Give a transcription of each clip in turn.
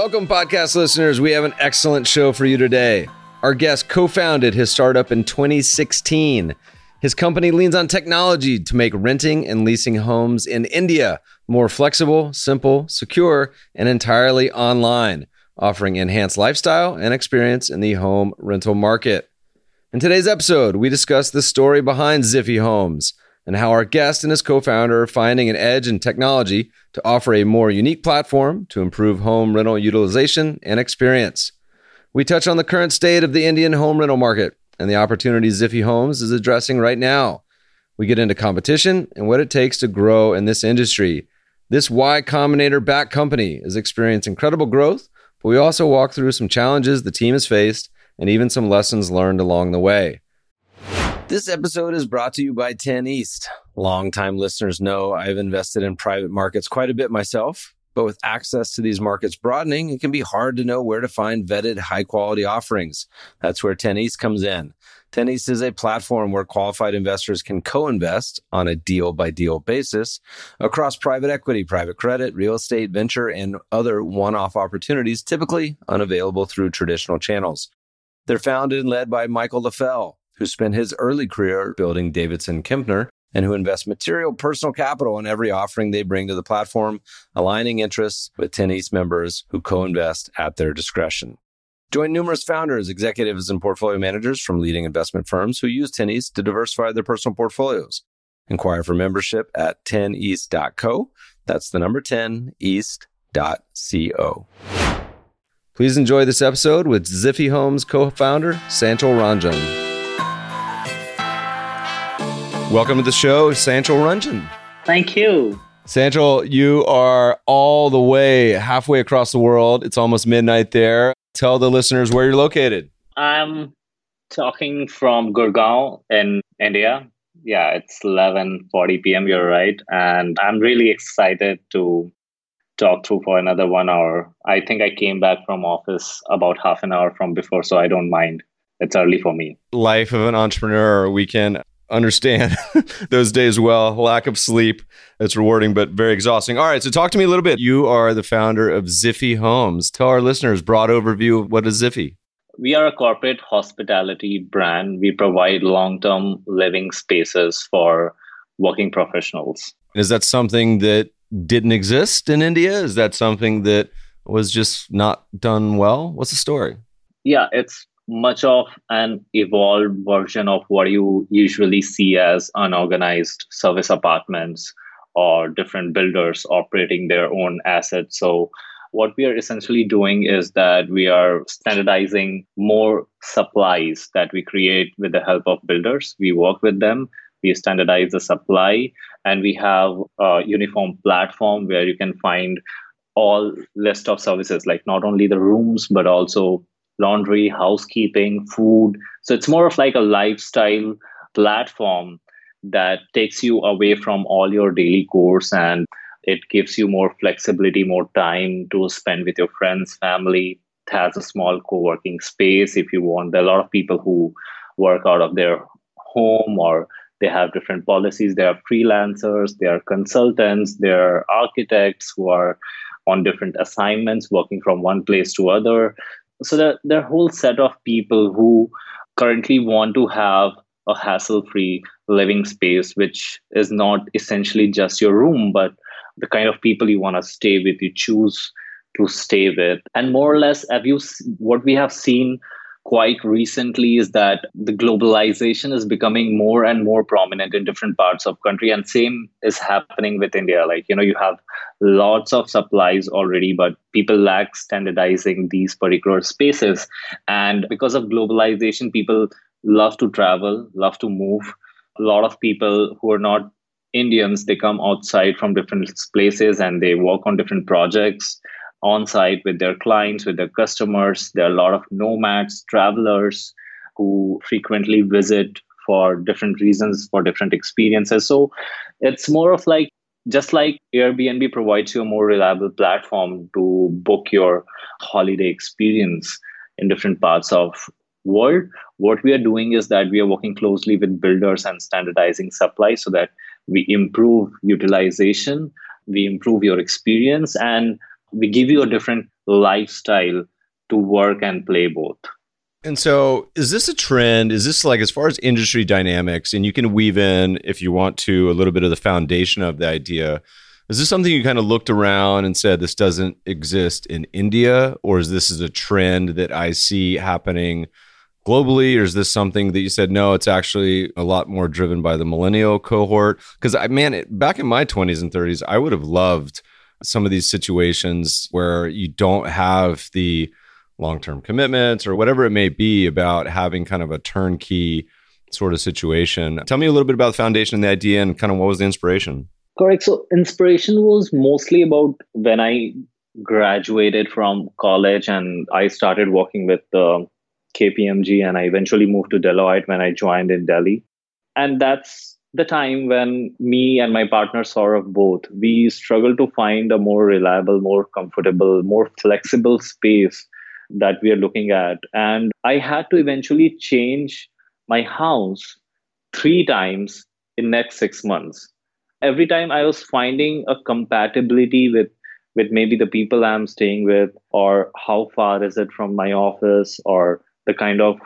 Welcome, podcast listeners. We have an excellent show for you today. Our guest co founded his startup in 2016. His company leans on technology to make renting and leasing homes in India more flexible, simple, secure, and entirely online, offering enhanced lifestyle and experience in the home rental market. In today's episode, we discuss the story behind Ziffy Homes and how our guest and his co founder are finding an edge in technology to offer a more unique platform to improve home rental utilization and experience. We touch on the current state of the Indian home rental market and the opportunities Ziffy Homes is addressing right now. We get into competition and what it takes to grow in this industry. This Y Combinator backed company has experienced incredible growth, but we also walk through some challenges the team has faced and even some lessons learned along the way. This episode is brought to you by 10 East. Longtime listeners know I've invested in private markets quite a bit myself, but with access to these markets broadening, it can be hard to know where to find vetted high quality offerings. That's where 10 East comes in. 10 East is a platform where qualified investors can co-invest on a deal by deal basis across private equity, private credit, real estate, venture, and other one-off opportunities typically unavailable through traditional channels. They're founded and led by Michael Leffell, who spent his early career building Davidson Kempner and who invest material personal capital in every offering they bring to the platform, aligning interests with 10 East members who co-invest at their discretion. Join numerous founders, executives, and portfolio managers from leading investment firms who use 10 East to diversify their personal portfolios. Inquire for membership at 10east.co. That's the number 10 east.co. Please enjoy this episode with Ziffy Homes co-founder Sanchal Ranjan. Welcome to the show, Sanchal Ranjan. Thank you. Sanchal, you are all the way halfway across the world. It's almost midnight there. Tell the listeners where you're located. I'm talking from Gurgaon in India. Yeah, it's 11:40 p.m. You're right, and I'm really excited to talk through for another one hour. I think I came back from office about half an hour from before, so I don't mind. It's early for me. Life of an entrepreneur. We can understand those days well. Lack of sleep. It's rewarding, but very exhausting. All right. So talk to me a little bit. You are the founder of Ziffy Homes. Tell our listeners broad overview of what is Ziffy. We are a corporate hospitality brand. We provide long-term living spaces for working professionals. Is that something that didn't exist in India? Is that something that was just not done well? What's the story? Yeah, it's much of an evolved version of what you usually see as unorganized service apartments or different builders operating their own assets. So, what we are essentially doing is that we are standardizing more supplies that we create with the help of builders. We work with them, we standardize the supply, and we have a uniform platform where you can find all list of services like not only the rooms but also laundry, housekeeping, food. So it's more of like a lifestyle platform that takes you away from all your daily chores and it gives you more flexibility, more time to spend with your friends, family. It has a small co working space if you want. There are a lot of people who work out of their home or they have different policies. There are freelancers, there are consultants, there are architects who are on different assignments working from one place to other so there, there are a whole set of people who currently want to have a hassle-free living space which is not essentially just your room but the kind of people you want to stay with you choose to stay with. And more or less have you what we have seen quite recently is that the globalization is becoming more and more prominent in different parts of country and same is happening with india. Like you know you have lots of supplies already but people lack standardizing these particular spaces. And because of globalization people love to travel love to move. A lot of people who are not Indians, they come outside from different places and they work on different projects on site with their clients, with their customers. There are a lot of nomads, travelers who frequently visit for different reasons, for different experiences. So it's more of like just like Airbnb provides you a more reliable platform to book your holiday experience in different parts of world what we are doing is that we are working closely with builders and standardizing supply so that we improve utilization we improve your experience and we give you a different lifestyle to work and play both and so, is this a trend? Is this like as far as industry dynamics, and you can weave in, if you want to, a little bit of the foundation of the idea? Is this something you kind of looked around and said this doesn't exist in India, or is this is a trend that I see happening globally, or is this something that you said no? It's actually a lot more driven by the millennial cohort. Because I man, it, back in my twenties and thirties, I would have loved some of these situations where you don't have the long term commitments or whatever it may be about having kind of a turnkey sort of situation. Tell me a little bit about the foundation and the idea and kind of what was the inspiration? Correct. So, inspiration was mostly about when I graduated from college and I started working with um, the KPMG and I eventually moved to Deloitte when I joined in Delhi. And that's the time when me and my partner saw of both we struggled to find a more reliable, more comfortable, more flexible space that we are looking at. And I had to eventually change my house three times in next six months. Every time I was finding a compatibility with with maybe the people I'm staying with, or how far is it from my office, or the kind of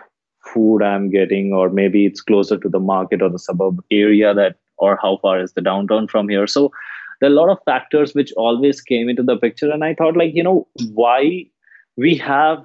food I'm getting, or maybe it's closer to the market or the suburb area that, or how far is the downtown from here. So there are a lot of factors which always came into the picture. And I thought, like, you know, why we have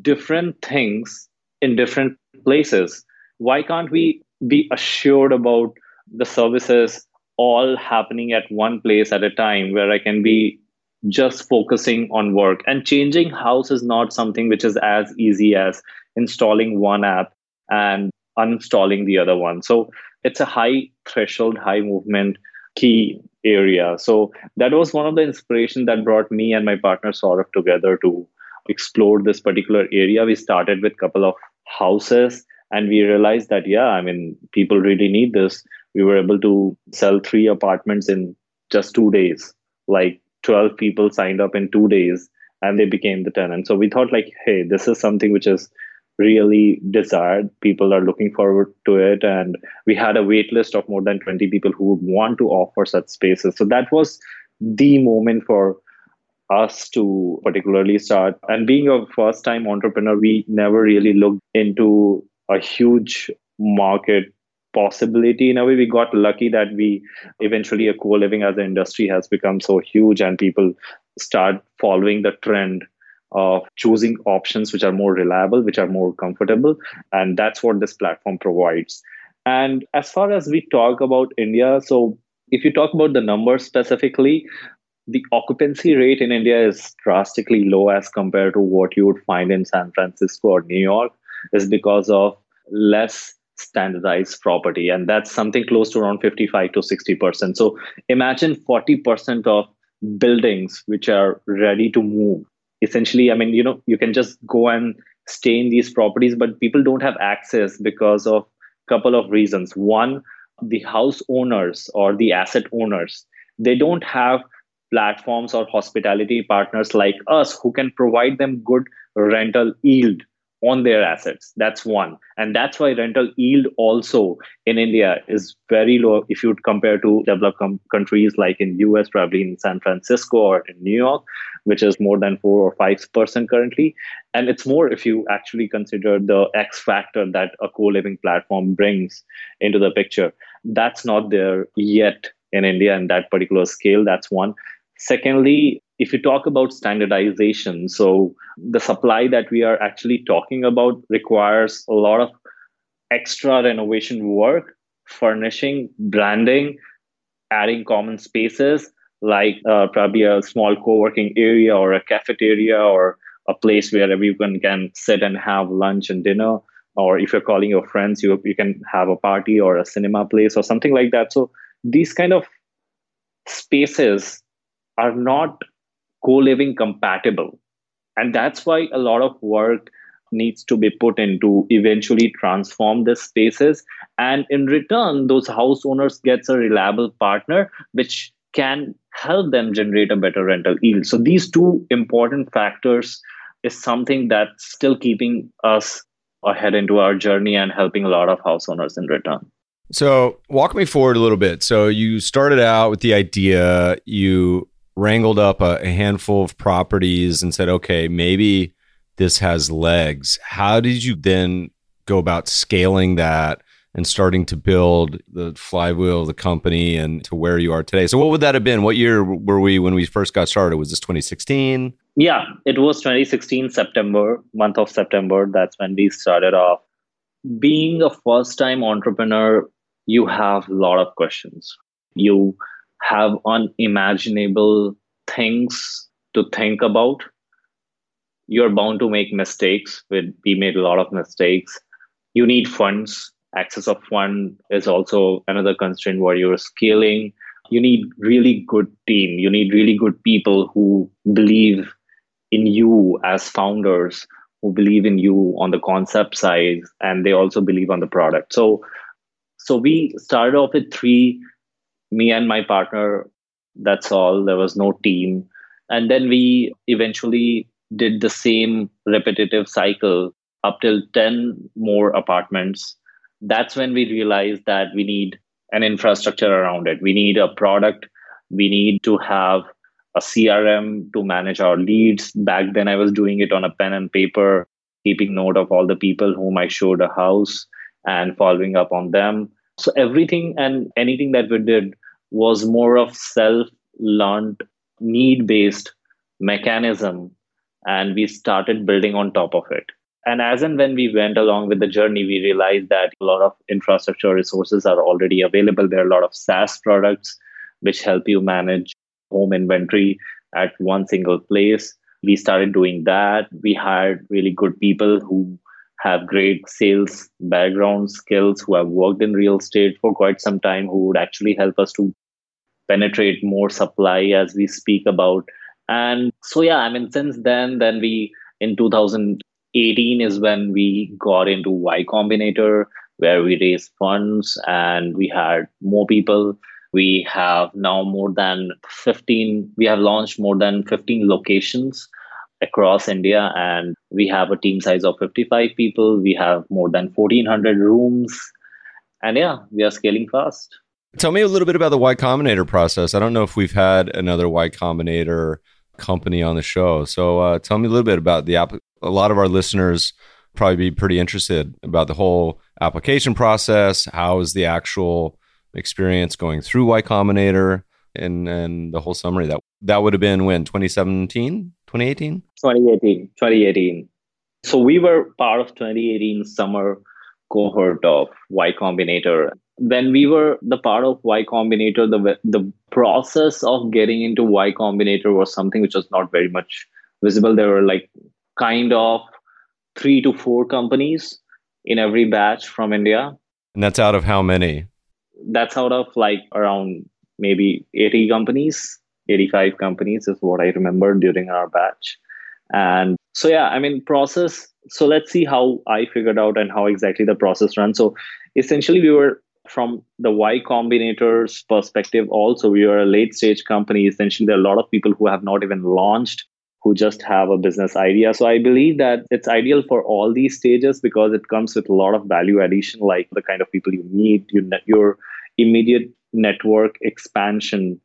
different things in different places. Why can't we be assured about the services all happening at one place at a time where I can be just focusing on work? And changing house is not something which is as easy as installing one app and uninstalling the other one. So it's a high threshold, high movement key area. So that was one of the inspiration that brought me and my partner sort of together to explore this particular area we started with a couple of houses and we realized that yeah i mean people really need this we were able to sell three apartments in just two days like 12 people signed up in two days and they became the tenant so we thought like hey this is something which is really desired. People are looking forward to it. And we had a wait list of more than 20 people who would want to offer such spaces. So that was the moment for us to particularly start. And being a first time entrepreneur, we never really looked into a huge market possibility. In a way we got lucky that we eventually a co-living as an industry has become so huge and people start following the trend of choosing options which are more reliable which are more comfortable and that's what this platform provides and as far as we talk about india so if you talk about the numbers specifically the occupancy rate in India is drastically low as compared to what you would find in San Francisco or New York, is because of less standardized property. And that's something close to around 55 to 60%. So imagine 40% of buildings which are ready to move. Essentially, I mean, you know, you can just go and stay in these properties, but people don't have access because of a couple of reasons. One, the house owners or the asset owners, they don't have platforms or hospitality partners like us who can provide them good rental yield on their assets. That's one. And that's why rental yield also in india is very low if you compare to developed com- countries like in us probably in san francisco or in new york which is more than 4 or 5% currently. And it's more if you actually consider the x factor that a co-living platform brings into the picture. That's not there yet in india in that particular scale. That's one. Secondly, if you talk about standardization, so the supply that we are actually talking about requires a lot of extra renovation work, furnishing, branding, adding common spaces like uh, probably a small co-working area or a cafeteria or a place where everyone can sit and have lunch and dinner. Or if you're calling your friends you, you can have a party or a cinema place or something like that. So these kind of spaces are not co-living compatible. And that's why a lot of work needs to be put in to eventually transform the spaces. And in return those house owners gets a reliable partner which can help them generate a better rental yield. So these two important factors is something that's still keeping us ahead into our journey and helping a lot of house owners in return. So walk me forward a little bit. So you started out with the idea you wrangled up a, a handful of properties and said okay maybe this has legs. How did you then go about scaling that and starting to build the flywheel of the company and to where you are today? So, what would that have been? What year were we when we first got started? Was this 2016? Yeah, it was 2016 September, month of September. That's when we started off. Being a first time entrepreneur, you have a lot of questions. You have unimaginable things to think about you're bound to make mistakes. We made a lot of mistakes. You need funds. Access of fund is also another constraint where you're scaling. You need really good team. You need really good people who believe in you as founders, who believe in you on the concept side, and they also believe on the product. So, so we started off with three, me and my partner. That's all. There was no team, and then we eventually did the same repetitive cycle up till 10 more apartments. That's when we realized that we need an infrastructure around it. We need a product. We need to have a crm to manage our leads. Back then i was doing it on a pen and paper keeping note of all the people whom i showed a house and following up on them so everything and anything that we did was more of self learned need based mechanism and we started building on top of it. And as and when we went along with the journey, we realized that a lot of infrastructure resources are already available. There are a lot of SaaS products which help you manage home inventory at one single place. We started doing that. We hired really good people who have great sales background skills, who have worked in real estate for quite some time, who would actually help us to penetrate more supply as we speak about and so, yeah, I mean, since then, then we in 2018 is when we got into Y Combinator, where we raised funds and we had more people. We have now more than 15, we have launched more than 15 locations across India, and we have a team size of 55 people. We have more than 1,400 rooms. And yeah, we are scaling fast. Tell me a little bit about the Y Combinator process. I don't know if we've had another Y Combinator company on the show. So uh, tell me a little bit about the app. A lot of our listeners probably be pretty interested about the whole application process. How is the actual experience going through Y Combinator and and the whole summary that that would have been when 2017 2018 2018 2018 so we were part of 2018 summer cohort of Y Combinator when we were the part of Y Combinator, the the process of getting into Y Combinator was something which was not very much visible. There were like kind of three to four companies in every batch from India. And that's out of how many? That's out of like around maybe 80 companies, 85 companies is what I remember during our batch. And so yeah, I mean process. So let's see how I figured out and how exactly the process runs. So essentially we were from the Y Combinator's perspective, also, we are a late stage company. Essentially, there are a lot of people who have not even launched, who just have a business idea. So I believe that it's ideal for all these stages because it comes with a lot of value addition, like the kind of people you meet, your, your immediate network expansion,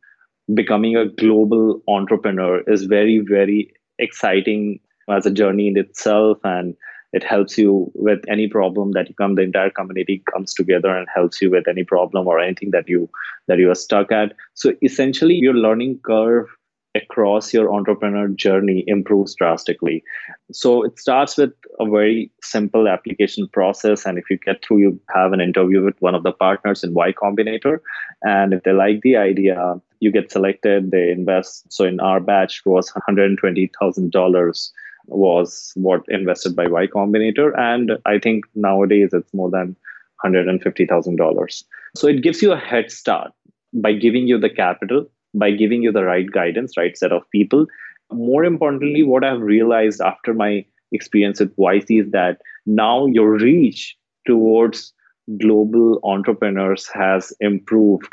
becoming a global entrepreneur is very, very exciting as a journey in itself. And it helps you with any problem that you come the entire community comes together and helps you with any problem or anything that you that you are stuck at so essentially your learning curve across your entrepreneur journey improves drastically so it starts with a very simple application process and if you get through you have an interview with one of the partners in y combinator and if they like the idea you get selected they invest so in our batch it was $120000 was what invested by Y Combinator. And I think nowadays it's more than $150,000. So it gives you a head start. by giving you the capital, by giving you the right guidance, right set of people. More importantly, what I've realized after my experience with YC is that now your reach towards global entrepreneurs has improved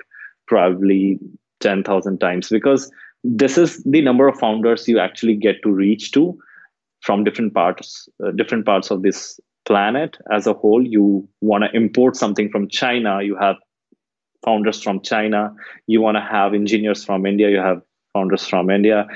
probably 10,000 times because this is the number of founders you actually get to reach to from different parts uh, different parts of this planet as a whole you want to import something from china you have founders from china. You want to have engineers from india. You have founders from india.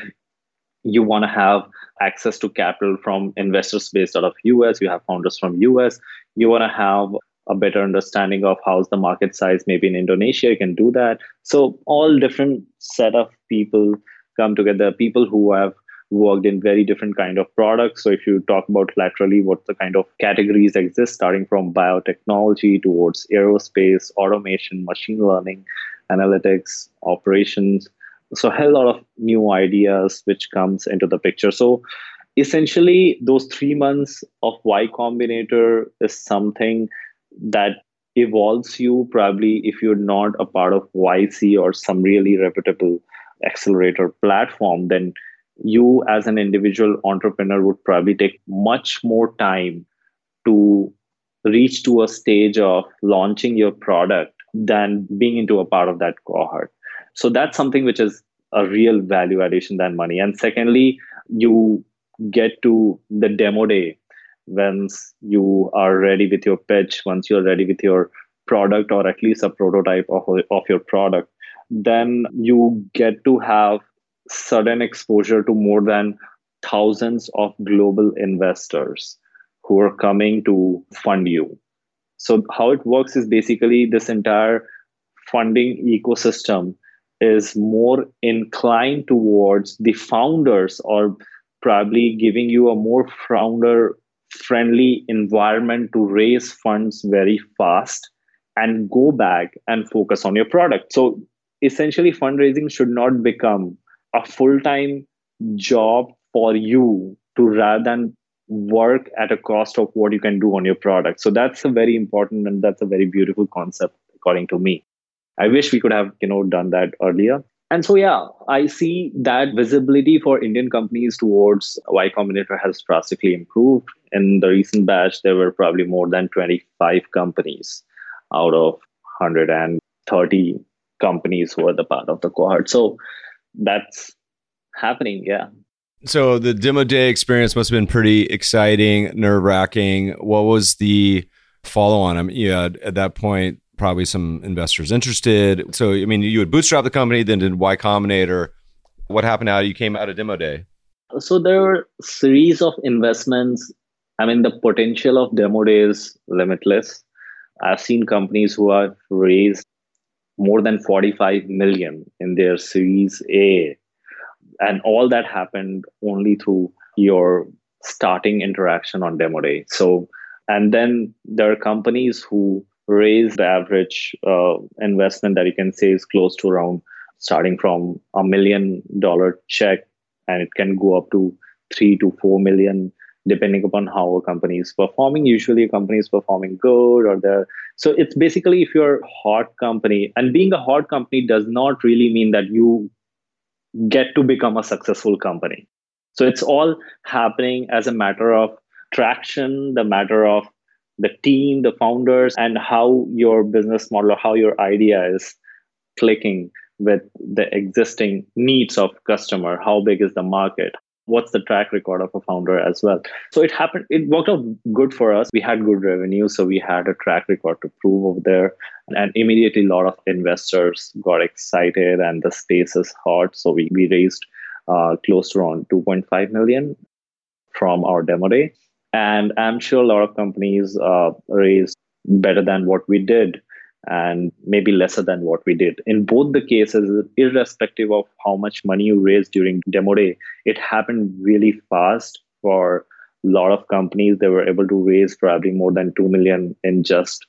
You want to have access to capital from investors based out of us you have founders from us you want to have a better understanding of how's the market size maybe in indonesia you can do that. So all different set of people come together people who have worked in very different kind of products. So if you talk about laterally what the kind of categories exist starting from biotechnology towards aerospace automation machine learning analytics operations. So a hell lot of new ideas which comes into the picture. So essentially those three months of y combinator is something that evolves you probably if you're not a part of YC or some really reputable accelerator platform, then you as an individual entrepreneur would probably take much more time to reach to a stage of launching your product than being into a part of that cohort. So that's something which is a real value addition than money. And secondly, you get to the demo day once you are ready with your pitch, once you're ready with your product or at least a prototype of, of your product, then you get to have sudden exposure to more than thousands of global investors who are coming to fund you. So, how it works is basically this entire funding ecosystem is more inclined towards the founders or probably giving you a more founder friendly environment to raise funds very fast and go back and focus on your product. So essentially, fundraising should not become a full time job for you to rather than work at a cost of what you can do on your product. So that's a very important and that's a very beautiful concept, according to me. I wish we could have, you know, done that earlier. And so, yeah, I see that visibility for Indian companies towards Y Combinator has drastically improved. In the recent batch, there were probably more than 25 companies out of 130 companies who are the part of the cohort. So that's happening, yeah. So the demo day experience must have been pretty exciting, nerve wracking. What was the follow on? I mean, yeah, at that point, probably some investors interested. So, I mean, you would bootstrap the company, then did Y Combinator. What happened now? You came out of demo day. So there were series of investments. I mean, the potential of demo day is limitless. I've seen companies who have raised more than 45 million in their series A. And all that happened only through your starting interaction on demo day. So, and then there are companies who raise the average uh, investment that you can say is close to around starting from a million dollar check and it can go up to three to four million depending upon how a company is performing usually a company is performing good or the so it's basically if you're a hot company and being a hot company does not really mean that you get to become a successful company so it's all happening as a matter of traction the matter of the team, the founders, and how your business model or how your idea is clicking with the existing needs of customer. How big is the market? What's the track record of a founder as well? So it happened, it worked out good for us. We had good revenue, so we had a track record to prove over there. And immediately a lot of investors got excited and the space is hot. So we, we raised uh, close to around 2.5 million from our demo day and I'm sure a lot of companies uh, raised better than what we did and maybe lesser than what we did. In both the cases, irrespective of how much money you raised during demo day, it happened really fast for a lot of companies. They were able to raise probably more than 2 million in just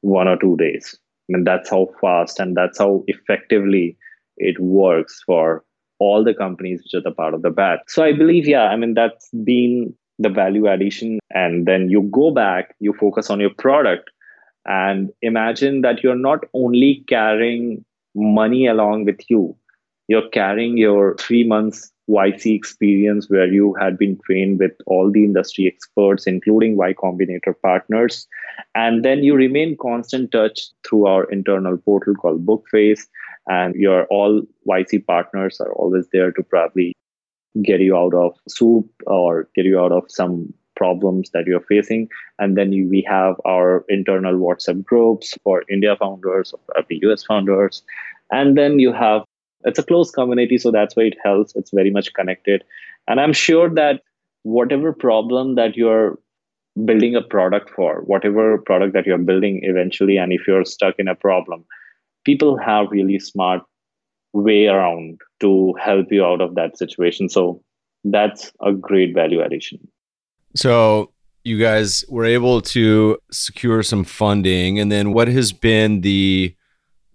one or two days. Mean, that's how fast and that's how effectively it works for all the companies which are the part of the bat. So I believe, yeah, I mean, that's been the value addition and then you go back you focus on your product and imagine that you're not only carrying money along with you. You're carrying your three months YC experience where you had been trained with all the industry experts, including Y Combinator partners. And then you remain constant touch through our internal portal called Bookface. And your all YC partners are always there to probably get you out of soup or get you out of some problems that you're facing. And then you, we have our internal WhatsApp groups for India founders or US founders. And then you have it's a close community so that's why it helps it's very much connected and i'm sure that whatever problem that you're building a product for whatever product that you're building eventually and if you're stuck in a problem people have really smart way around to help you out of that situation so that's a great value addition so you guys were able to secure some funding and then what has been the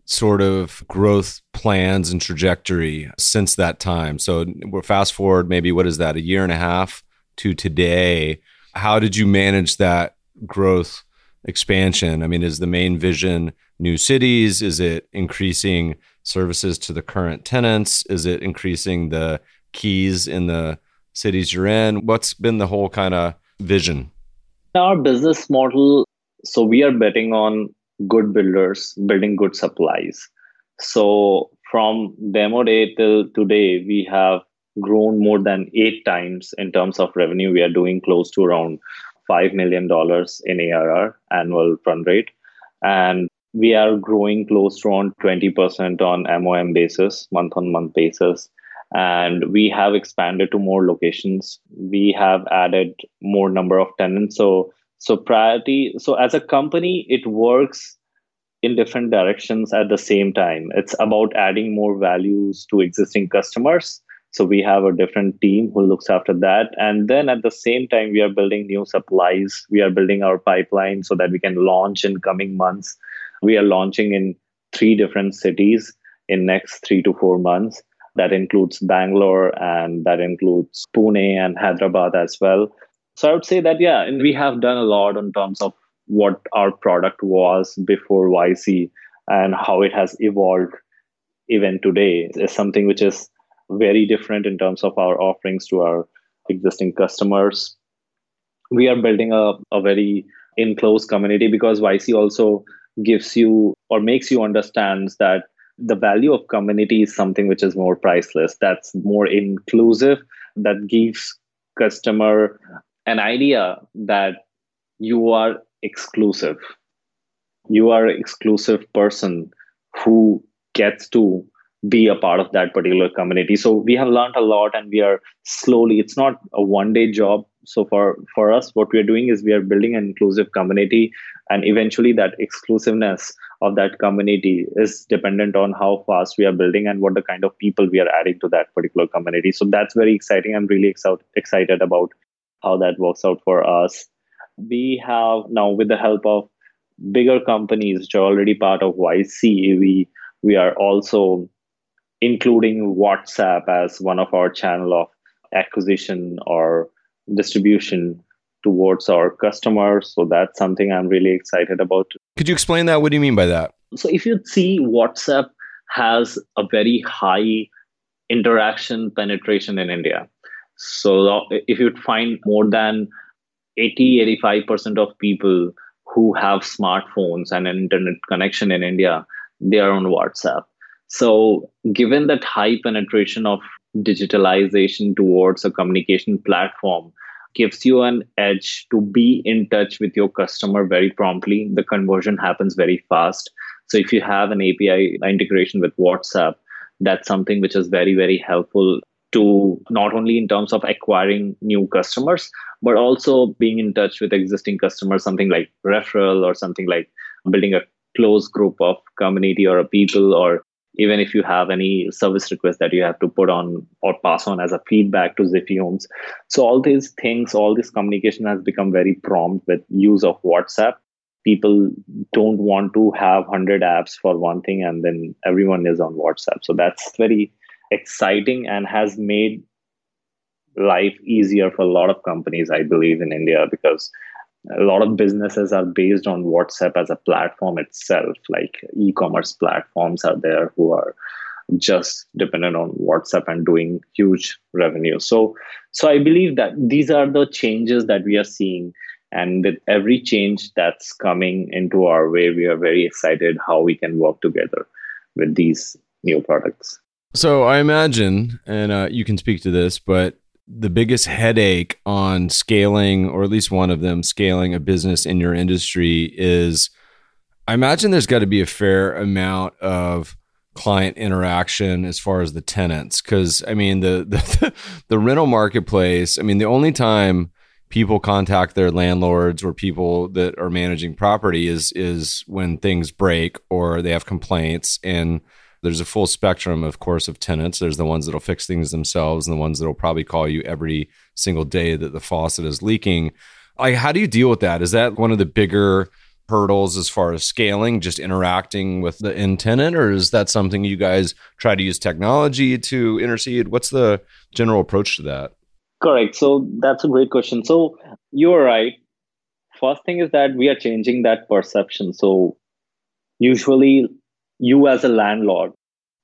sort of growth plans and trajectory since that time? So we're fast forward maybe what is that a year and a half to today. How did you manage that growth expansion? I mean, is the main vision new cities? Is it increasing services to the current tenants? Is it increasing the keys in the cities you're in? What's been the whole kind of vision? Our business model, so we are betting on good builders building good supplies. So from demo day till today, we have grown more than eight times in terms of revenue. We are doing close to around $5 million in ARR annual run rate. And we are growing close to around 20% on MOM basis, month on month basis. And we have expanded to more locations. We have added more number of tenants. So so priority so as a company it works in different directions at the same time. It's about adding more values to existing customers. So we have a different team who looks after that. And then at the same time we are building new supplies. We are building our pipeline so that we can launch in coming months. We are launching in three different cities in next 3 to 4 months that includes bangalore and that includes pune and hyderabad as well so I would say that, yeah, and we have done a lot in terms of what our product was before YC and how it has evolved even today is something which is very different in terms of our offerings to our existing customers. We are building a, a very in close community because YC also gives you or makes you understand that the value of community is something which is more priceless that's more inclusive that gives customer an idea that you are exclusive. You are exclusive person who gets to be a part of that particular community. So we have learned a lot and we are slowly, it's not a one day job. So for, for us, what we are doing is we are building an inclusive community and eventually that exclusiveness of that community is dependent on how fast we are building and what the kind of people we are adding to that particular community. So that's very exciting. I'm really excited about how that works out for us. We have now, with the help of bigger companies which are already part of YC, we we are also including WhatsApp as one of our channel of acquisition or distribution towards our customers. So that's something I'm really excited about. Could you explain that? What do you mean by that? So if you see WhatsApp has a very high interaction penetration in India. So if you find more than 80 85% of people who have smartphones and an internet connection in India, they are on WhatsApp. So given that high penetration of digitalization towards a communication platform gives you an edge to be in touch with your customer very promptly. The conversion happens very fast. So if you have an API integration with WhatsApp, that's something which is very, very helpful to not only in terms of acquiring new customers, but also being in touch with existing customers, something like referral or something like building a close group of community or a people, or even if you have any service request that you have to put on or pass on as a feedback to Ziffy Homes. So all these things, all this communication has become very prompt with use of WhatsApp. People don't want to have 100 apps for one thing and then everyone is on WhatsApp. So that's very exciting and has made life easier for a lot of companies, I believe, in India because a lot of businesses are based on whatsapp as a platform itself like e-commerce platforms are there who are just dependent on whatsapp and doing huge revenue. So so i believe that these are the changes that we are seeing. And with every change that's coming into our way we are very excited how we can work together with these new products. So i imagine and uh, you can speak to this but the biggest headache on scaling, or at least one of them, scaling a business in your industry is I imagine there's got to be a fair amount of client interaction as far as the tenants. Cause I mean, the, the, the rental marketplace, I mean, the only time people contact their landlords or people that are managing property is, is when things break or they have complaints and, there's a full spectrum, of course, of tenants. There's the ones that'll fix things themselves, and the ones that'll probably call you every single day that the faucet is leaking. Like, how do you deal with that? Is that one of the bigger hurdles as far as scaling, just interacting with the end tenant, or is that something you guys try to use technology to intercede? What's the general approach to that? Correct. So that's a great question. So you're right. First thing is that we are changing that perception. So usually you as a landlord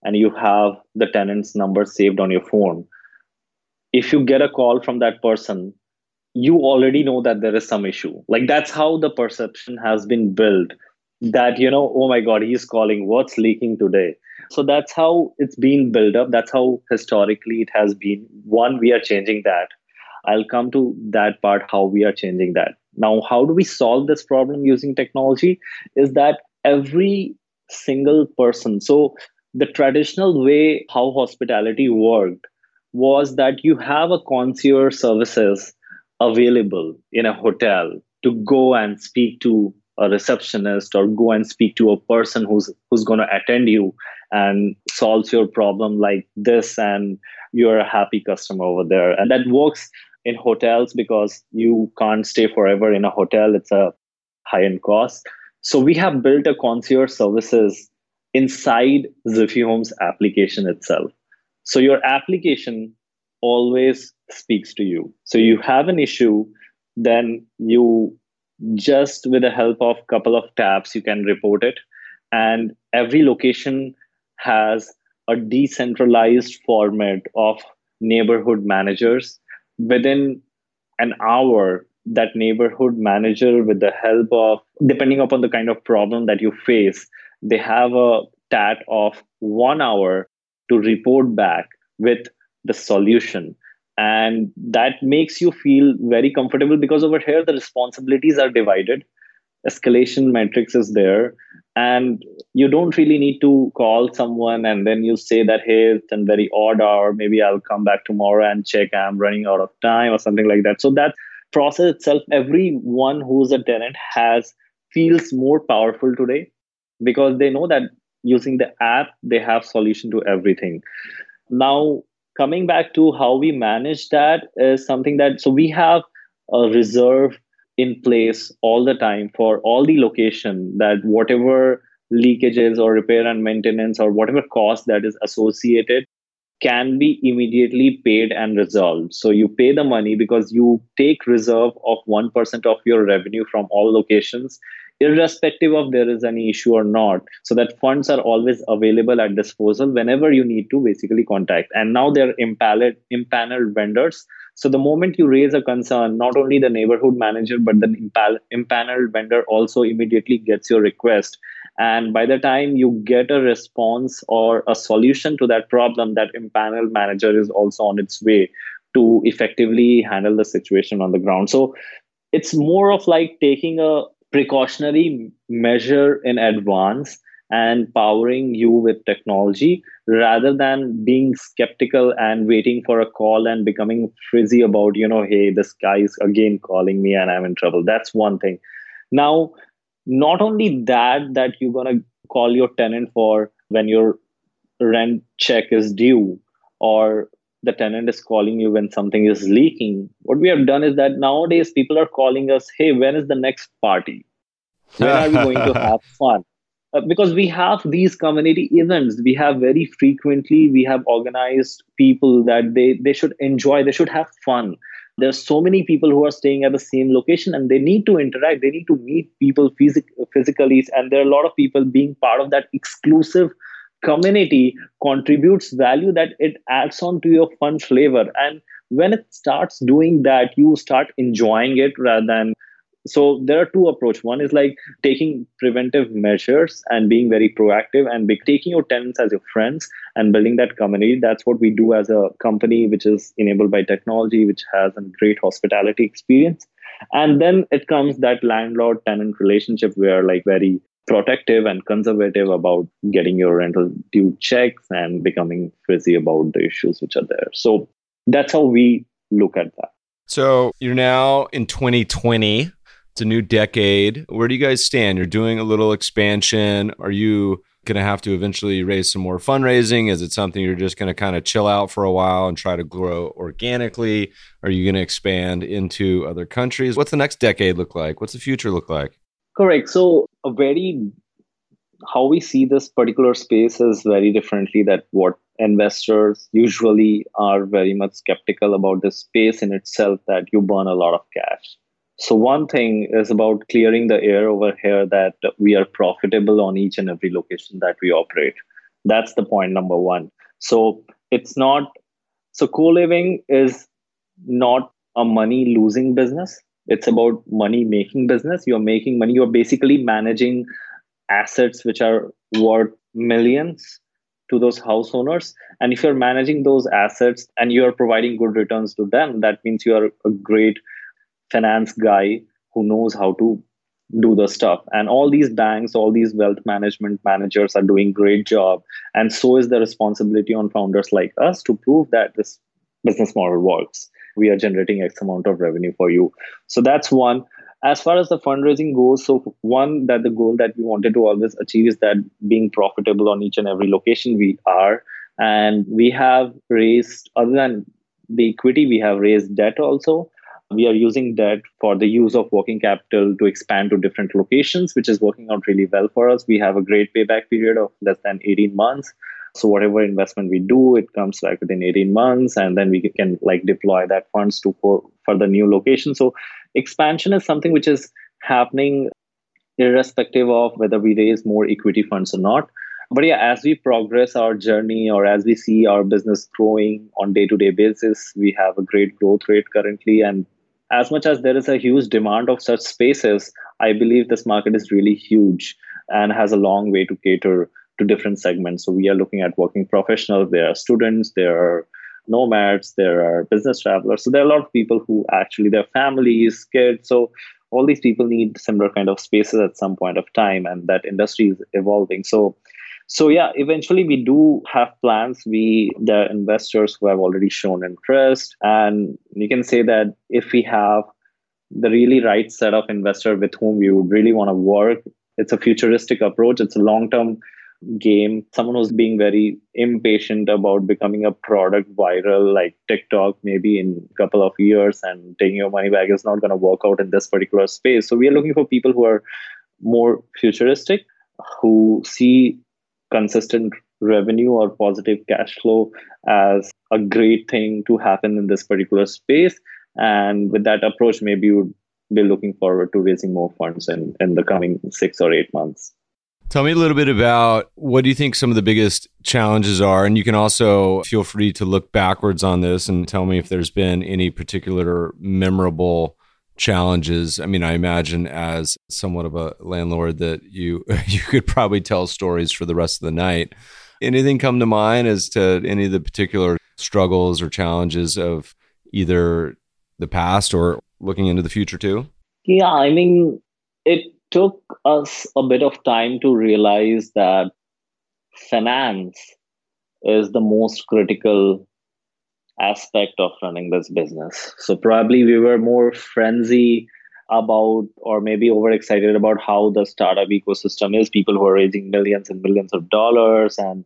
and you have the tenant's number saved on your phone if you get a call from that person you already know that there is some issue. Like that's how the perception has been built that you know oh my god he's calling what's leaking today? So that's how it's been built up. That's how historically it has been. One we are changing that. I'll come to that part how we are changing that. Now how do we solve this problem using technology? Is that every single person. So the traditional way how hospitality worked was that you have a concierge services available in a hotel to go and speak to a receptionist or go and speak to a person who's who's going to attend you and solves your problem like this and you're a happy customer over there. And that works in hotels because you can't stay forever in a hotel. It's a high end cost so we have built a concierge services inside Ziffy Homes application itself. So your application always speaks to you. So you have an issue, then you just with the help of a couple of taps, you can report it. And every location has a decentralized format of neighborhood managers. Within an hour, that neighborhood manager with the help of depending upon the kind of problem that you face they have a tat of one hour to report back with the solution. And that makes you feel very comfortable because over here the responsibilities are divided. Escalation matrix is there. And you don't really need to call someone and then you say that hey it's a very odd hour. Maybe i'll come back tomorrow and check. I'm running out of time or something like that. So that process itself everyone who's a tenant has feels more powerful today because they know that using the app they have solution to everything. Now coming back to how we manage that is something that so we have a reserve in place all the time for all the location that whatever leakages or repair and maintenance or whatever cost that is associated can be immediately paid and resolved. So you pay the money because you take reserve of 1% of your revenue from all locations, irrespective of there is any issue or not. So that funds are always available at disposal whenever you need to basically contact. And now they're impaled, impaneled vendors. So the moment you raise a concern, not only the neighborhood manager, but the impaneled vendor also immediately gets your request and by the time you get a response or a solution to that problem that impanel manager is also on its way to effectively handle the situation on the ground. So it's more of like taking a precautionary measure in advance and powering you with technology rather than being skeptical and waiting for a call and becoming frizzy about you know hey this guy is again calling me and i'm in trouble. That's one thing. Now not only that that you're going to call your tenant for when your rent check is due or the tenant is calling you when something is leaking. What we have done is that nowadays people are calling us hey when is the next party? When are we going to have fun? Uh, because we have these community events. We have very frequently we have organized people that they they should enjoy they should have fun there's so many people who are staying at the same location and they need to interact. They need to meet people phys- physically and there are a lot of people being part of that exclusive community contributes value that it adds on to your fun flavor. And when it starts doing that you start enjoying it rather than so there are two approach. One is like taking preventive measures and being very proactive and be, taking your tenants as your friends and building that community. That's what we do as a company which is enabled by technology which has a great hospitality experience. And then it comes that landlord tenant relationship where like very protective and conservative about getting your rental due checks and becoming frizzy about the issues which are there. So that's how we look at that. So you're now in 2020 it's a new decade. Where do you guys stand? You're doing a little expansion. Are you going to have to eventually raise some more fundraising? Is it something you're just going to kind of chill out for a while and try to grow organically? Are you going to expand into other countries? What's the next decade look like? What's the future look like? Correct. So, a very how we see this particular space is very differently that what investors usually are very much skeptical about this space in itself that you burn a lot of cash so, one thing is about clearing the air over here that we are profitable on each and every location that we operate. That's the point number one. So, it's not, so co living is not a money losing business. It's about money making business. You're making money. You're basically managing assets which are worth millions to those house owners. And if you're managing those assets and you're providing good returns to them, that means you are a great finance guy who knows how to do the stuff. And all these banks all these wealth management managers are doing great job. And so is the responsibility on founders like us to prove that this business model works. We are generating x amount of revenue for you. So that's one. As far as the fundraising goes so one that the goal that we wanted to always achieve is that being profitable on each and every location we are. And we have raised other than the equity we have raised debt also we are using that for the use of working capital to expand to different locations, which is working out really well for us. We have a great payback period of less than 18 months. So whatever investment we do, it comes back within 18 months, and then we can like deploy that funds to for, for the new location. So expansion is something which is happening irrespective of whether we raise more equity funds or not. But yeah, as we progress our journey or as we see our business growing on day-to-day basis, we have a great growth rate currently, and as much as there is a huge demand of such spaces, I believe this market is really huge and has a long way to cater to different segments. So we are looking at working professionals, there are students, there are nomads, there are business travelers. So there are a lot of people who actually their families, kids. So all these people need similar kind of spaces at some point of time, and that industry is evolving. So so yeah eventually we do have plans. We the investors who have already shown interest. And you can say that if we have the really right set of investor with whom we would really want to work it's a futuristic approach. It's a long term game. Someone who's being very impatient about becoming a product viral like tiktok maybe in a couple of years and taking your money back is not going to work out in this particular space. So we are looking for people who are more futuristic who see consistent revenue or positive cash flow as a great thing to happen in this particular space. And with that approach, maybe you would be looking forward to raising more funds in, in the coming six or eight months. Tell me a little bit about what do you think some of the biggest challenges are? And you can also feel free to look backwards on this and tell me if there's been any particular memorable challenges. I mean i imagine as somewhat of a landlord that you you could probably tell stories for the rest of the night. Anything come to mind as to any of the particular struggles or challenges of either the past or looking into the future too? Yeah i mean it took us a bit of time to realize that finance is the most critical aspect of running this business. So probably we were more frenzy about or maybe overexcited about how the startup ecosystem is. People who are raising millions and millions of dollars and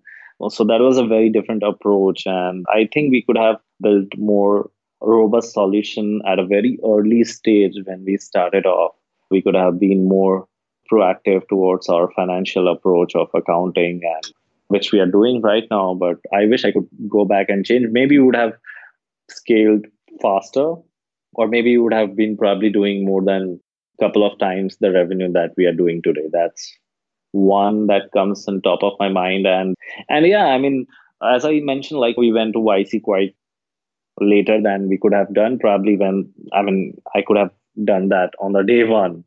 so that was a very different approach. And i think we could have built more robust solution at a very early stage when we started off. We could have been more proactive towards our financial approach of accounting and which we are doing right now. But I wish I could go back and change. Maybe we would have scaled faster or maybe we would have been probably doing more than a couple of times the revenue that we are doing today. That's one that comes on top of my mind. And and yeah, I mean, as I mentioned, like we went to YC quite later than we could have done. Probably when I mean I could have done that on the day one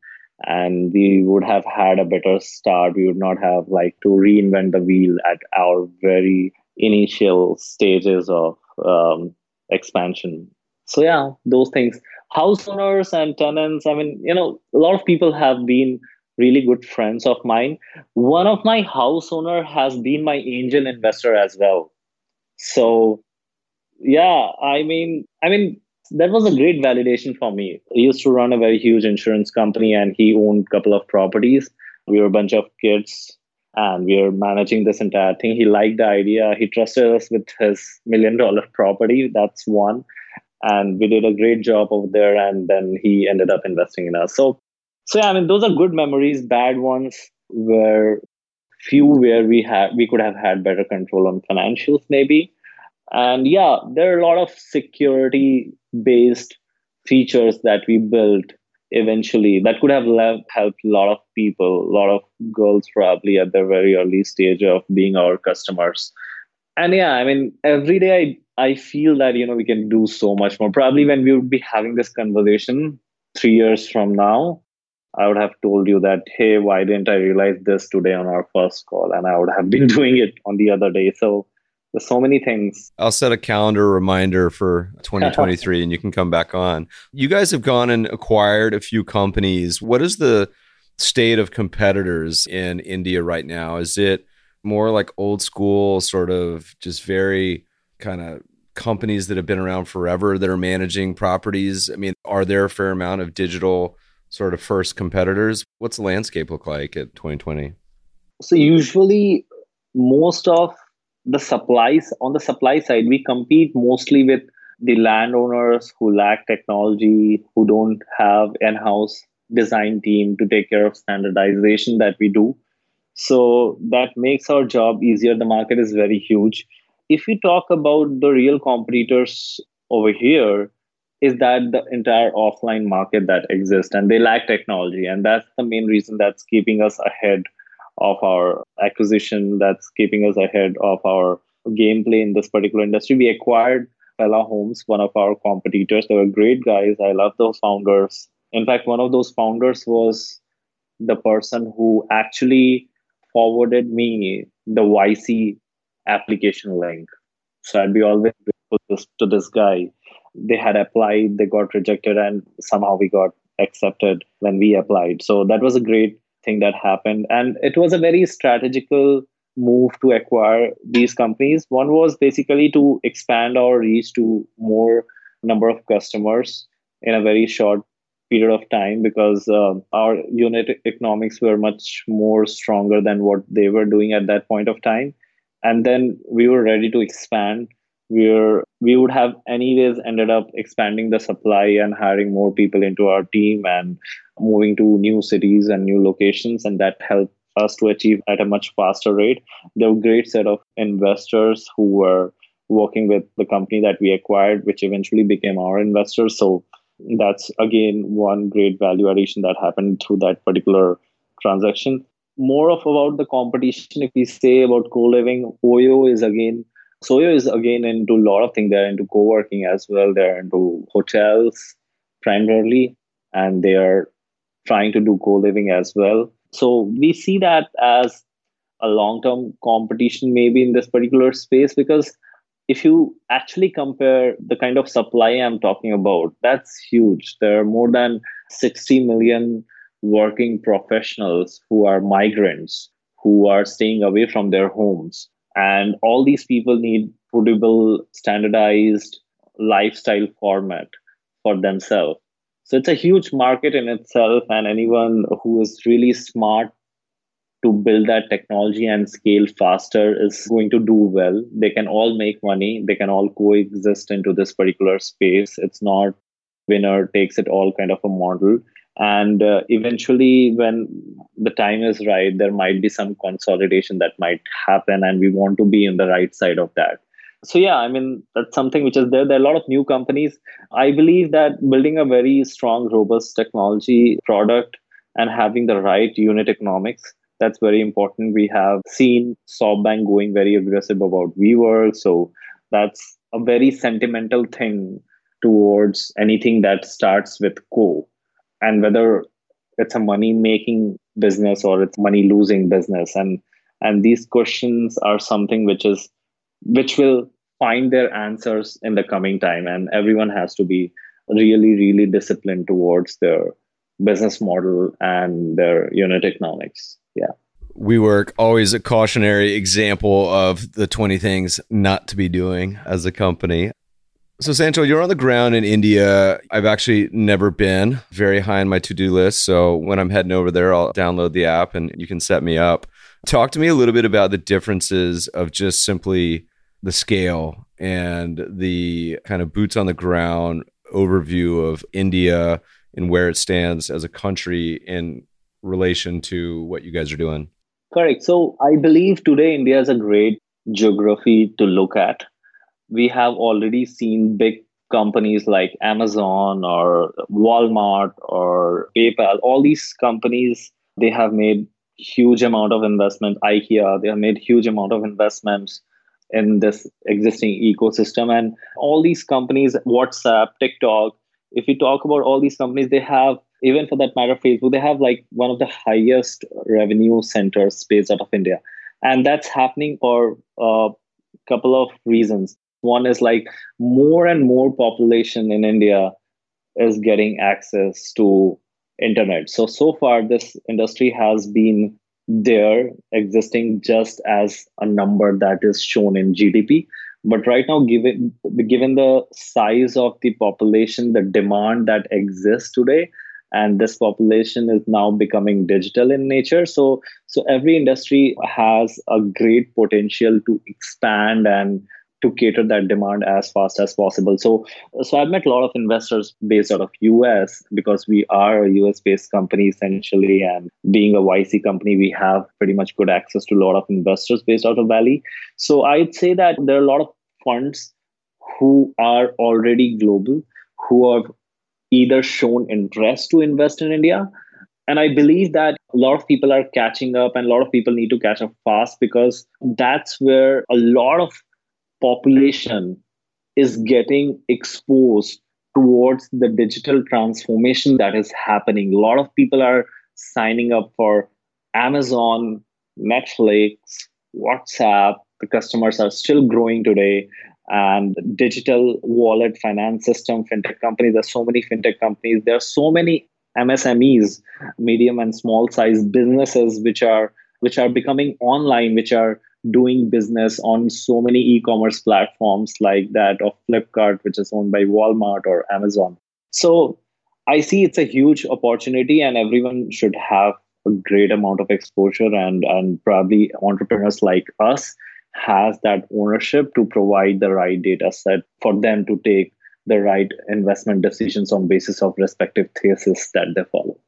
and we would have had a better start. We would not have like to reinvent the wheel at our very initial stages of um, expansion. So yeah, those things. House owners and tenants. I mean, you know, a lot of people have been really good friends of mine. One of my house owner has been my angel investor as well. So yeah, I mean, I mean, that was a great validation for me. He used to run a very huge insurance company and he owned a couple of properties. We were a bunch of kids and we were managing this entire thing. He liked the idea. He trusted us with his million dollar property. That's one. And we did a great job over there. And then he ended up investing in us. So, so yeah, I mean, those are good memories. Bad ones were few where we had we could have had better control on financials, maybe. And yeah, there are a lot of security based features that we built eventually that could have helped a lot of people, a lot of girls probably at the very early stage of being our customers. And yeah, I mean, every day I, I feel that, you know, we can do so much more. Probably when we would be having this conversation three years from now, I would have told you that, hey, why didn't I realize this today on our first call? And I would have been doing it on the other day. So there's so many things. I'll set a calendar reminder for 2023 and you can come back on. You guys have gone and acquired a few companies. What is the state of competitors in India right now? Is it more like old school, sort of just very kind of companies that have been around forever that are managing properties? I mean, are there a fair amount of digital sort of first competitors? What's the landscape look like at 2020? So, usually, most of the supplies on the supply side we compete mostly with the landowners who lack technology who don't have in-house design team to take care of standardization that we do. So that makes our job easier. The market is very huge. If we talk about the real competitors over here is that the entire offline market that exists and they lack technology and that's the main reason that's keeping us ahead of our acquisition that's keeping us ahead of our gameplay in this particular industry. We acquired Pella Homes, one of our competitors. They were great guys. I love those founders. In fact, one of those founders was the person who actually forwarded me the YC application link. So I'd be always grateful to this guy. They had applied, they got rejected, and somehow we got accepted when we applied. So that was a great thing that happened. And it was a very strategical move to acquire these companies. One was basically to expand our reach to more number of customers in a very short period of time because uh, our unit economics were much more stronger than what they were doing at that point of time and then we were ready to expand where we would have anyways ended up expanding the supply and hiring more people into our team and moving to new cities and new locations and that helped us to achieve at a much faster rate. There were great set of investors who were working with the company that we acquired which eventually became our investors. So that's again one great value addition that happened through that particular transaction. More of about the competition if we say about co-living oyo is again Soyo is again into a lot of things. They're into co-working as well. They're into hotels primarily, and they are trying to do co-living as well. So we see that as a long-term competition maybe in this particular space because if you actually compare the kind of supply I'm talking about, that's huge. There are more than 60 million working professionals who are migrants who are staying away from their homes and all these people need portable, standardized lifestyle format for themselves. So it's a huge market in itself, and anyone who is really smart to build that technology and scale faster is going to do well. They can all make money, they can all coexist into this particular space. It's not winner takes it all kind of a model and uh, eventually when the time is right there might be some consolidation that might happen and we want to be in the right side of that So yeah, I mean that's something which is there. There are a lot of new companies. I believe that building a very strong, robust technology product and having the right unit economics that's very important. We have seen SoftBank going very aggressive about WeWork, so that's a very sentimental thing towards anything that starts with co, and whether it's a money making business or it's money losing business, and and these questions are something which is which will find their answers in the coming time, and everyone has to be really really disciplined towards their business model and their unit economics. Yeah. WeWork always a cautionary example of the 20 things not to be doing as a company. So, Sanchal, you're on the ground in India. I've actually never been very high on my to do list. So, when I'm heading over there, I'll download the app and you can set me up. Talk to me a little bit about the differences of just simply the scale and the kind of boots on the ground overview of India and where it stands as a country in relation to what you guys are doing? Correct. So I believe today India is a great geography to look at. We have already seen big companies like Amazon or Walmart or PayPal. All these companies they have made huge amount of investment. IKEA they have made huge amount of investments in this existing ecosystem, and all these companies, WhatsApp, TikTok, if you talk about all these companies, they have even for that matter, Facebook, they have like one of the highest revenue centers based out of India. And that's happening for a couple of reasons. One is like more and more population in India is getting access to internet. So so far this industry has been there existing just as a number that is shown in GDP but right now given given the size of the population the demand that exists today and this population is now becoming digital in nature so so every industry has a great potential to expand and to cater that demand as fast as possible. So so i've met a lot of investors based out of us because we are a us based company essentially and being a yc company we have pretty much good access to a lot of investors based out of valley. So i'd say that there are a lot of funds who are already global who have either shown interest to invest in india. And I believe that a lot of people are catching up and a lot of people need to catch up fast because that's where a lot of population is getting exposed towards the digital transformation that is happening. A lot of people are signing up for Amazon, Netflix, WhatsApp. The customers are still growing today. And digital wallet finance system, fintech companies, there's so many fintech companies. There are so many MSMEs, medium and small size businesses, which are which are becoming online, which are doing business on so many e-commerce platforms like that of Flipkart, which is owned by Walmart or Amazon. So I see it's a huge opportunity, and everyone should have a great amount of exposure, and and probably entrepreneurs like us has that ownership to provide the right data set for them to take the right investment decisions on basis of respective thesis that they follow.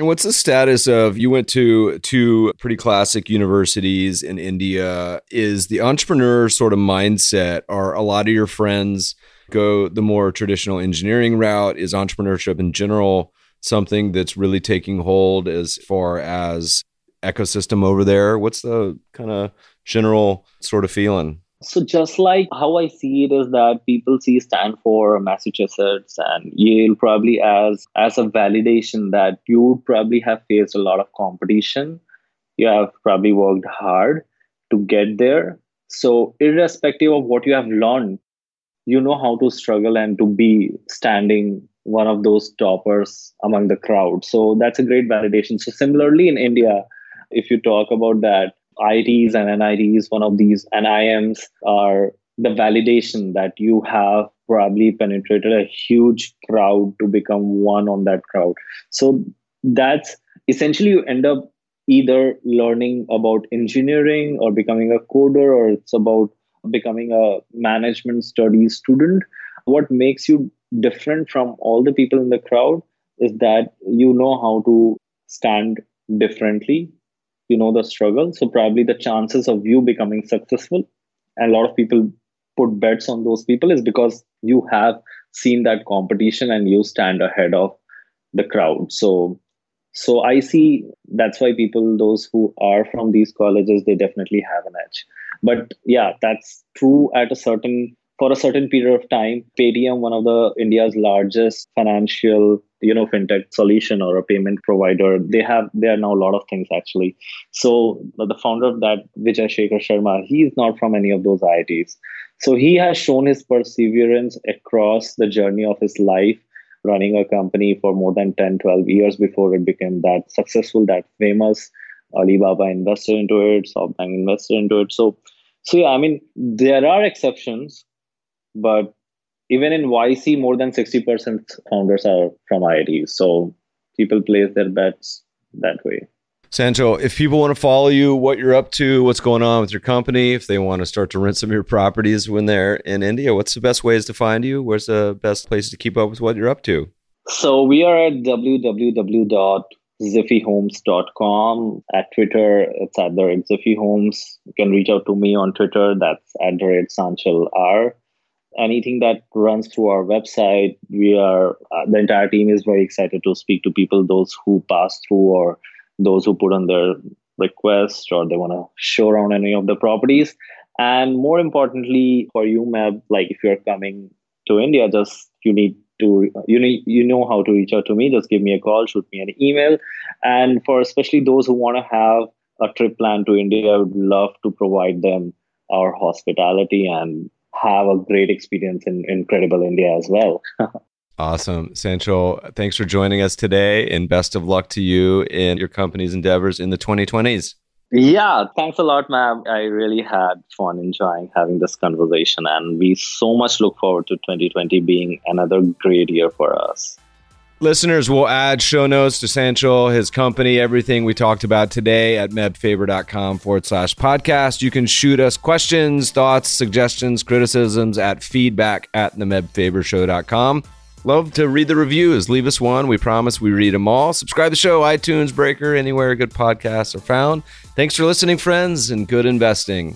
And what's the status of you went to two pretty classic universities in India? Is the entrepreneur sort of mindset? Are a lot of your friends go the more traditional engineering route? Is entrepreneurship in general something that's really taking hold as far as ecosystem over there? What's the kind of general sort of feeling? So just like how I see it is that people see Stanford, Massachusetts, and Yale probably as as a validation that you probably have faced a lot of competition. You have probably worked hard to get there. So irrespective of what you have learned, you know how to struggle and to be standing one of those toppers among the crowd. So that's a great validation. So similarly in India, if you talk about that, IITs and NITs, one of these NIMs are the validation that you have probably penetrated a huge crowd to become one on that crowd. So that's essentially you end up either learning about engineering or becoming a coder or it's about becoming a management studies student. What makes you different from all the people in the crowd is that you know how to stand differently you know the struggle. So probably the chances of you becoming successful and a lot of people put bets on those people is because you have seen that competition and you stand ahead of the crowd. So so i see that's why people those who are from these colleges they definitely have an edge. But yeah that's true at a certain for a certain period of time. Paytm one of the india's largest financial you know fintech solution or a payment provider they have they are now a lot of things actually. So the founder of that vijay shekhar sharma he's not from any of those iits so he has shown his perseverance across the journey of his life running a company for more than 10 12 years before it became that successful that famous alibaba invested into it softbank invested into it. So so yeah i mean there are exceptions but even in yc more than 60% founders are from iits so people place their bets that way Sanchal, if people want to follow you, what you're up to, what's going on with your company, if they want to start to rent some of your properties when they're in India, what's the best ways to find you? Where's the best place to keep up with what you're up to? So we are at www.ziffyhomes.com. At Twitter, it's at the Ziffy Homes. You can reach out to me on Twitter. That's at the Sanchal R. Anything that runs through our website, we are uh, the entire team is very excited to speak to people, those who pass through or those who put on their request or they want to show around any of the properties. And more importantly, for you, Meb, like if you're coming to India, just you need to you know you know how to reach out to me. Just give me a call, shoot me an email. And for especially those who want to have a trip plan to India, I would love to provide them our hospitality and have a great experience in incredible India as well. Awesome. Sanchal, thanks for joining us today and best of luck to you in your company's endeavors in the 2020s. Yeah, thanks a lot, ma'am. I really had fun enjoying having this conversation, and we so much look forward to 2020 being another great year for us. Listeners, we'll add show notes to Sanchal, his company, everything we talked about today at mebfaber.com forward slash podcast. You can shoot us questions, thoughts, suggestions, criticisms at feedback at the mebfabershow.com. Love to read the reviews. Leave us one. We promise we read them all. Subscribe to the show, iTunes, Breaker, anywhere good podcasts are found. Thanks for listening, friends, and good investing.